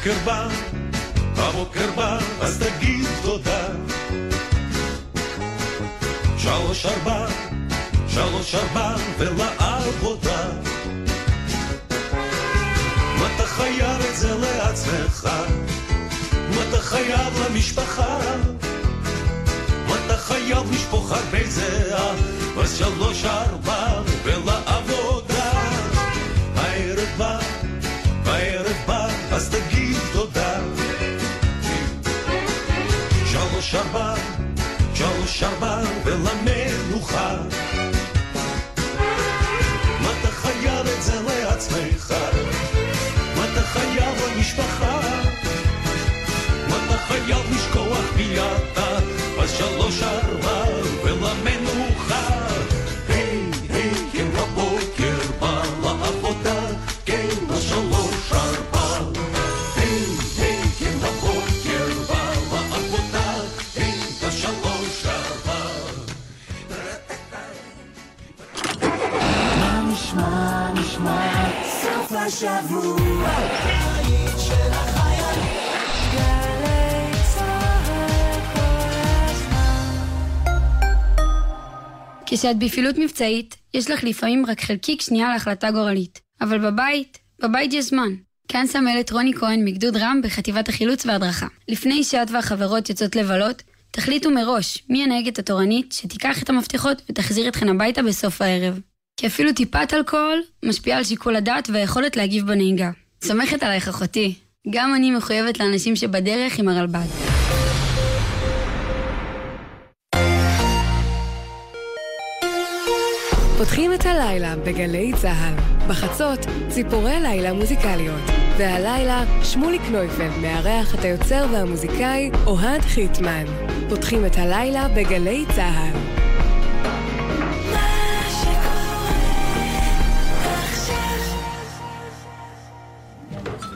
הבוקר בא, הבוקר בא, אז תגיד תודה. שלוש ארבע, שלוש ארבע ולעבודה. אתה חייב את זה לעצמך, אתה חייב למשפחה, אתה חייב לשפוך הרבה זהה, אז שלוש ארבע ארבע, שלוש ארבע ולמנוחה. מה אתה חייב את זה לעצמך? מה אתה חייב למשפחה? מה אתה חייב לשכוח ביאתה? אז שלוש ארבע ולמנוחה.
השבוע.
כשאת בפעילות מבצעית, יש לך לפעמים רק חלקיק שנייה להחלטה גורלית. אבל בבית, בבית יש זמן. כאן סמלת רוני כהן מגדוד רם בחטיבת החילוץ וההדרכה. לפני שאת והחברות יוצאות לבלות, תחליטו מראש מי הנהגת התורנית שתיקח את המפתחות ותחזיר אתכן הביתה בסוף הערב. כי אפילו טיפת אלכוהול משפיעה על שיקול הדעת והיכולת להגיב בנהיגה. סומכת עלייך אחותי. גם אני מחויבת לאנשים שבדרך עם הרלב"ד.
פותחים את הלילה בגלי צהל. בחצות, ציפורי לילה מוזיקליות. והלילה, שמוליק נויפלד מארח את היוצר והמוזיקאי אוהד חיטמן. פותחים את הלילה בגלי צהל.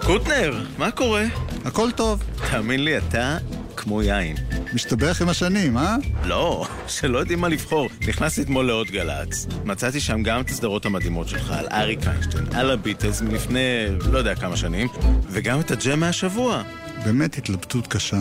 קוטנר, מה קורה?
הכל טוב.
תאמין לי, אתה כמו יין.
משתבח עם השנים, אה?
לא, שלא יודעים מה לבחור. נכנסתי אתמול לעוד גל"צ. מצאתי שם גם את הסדרות המדהימות שלך, על אריק איינשטיין, על הביטלס מלפני לא יודע כמה שנים, וגם את הג'ם מהשבוע.
באמת התלבטות קשה.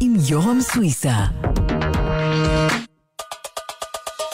עם יורם סוויסה.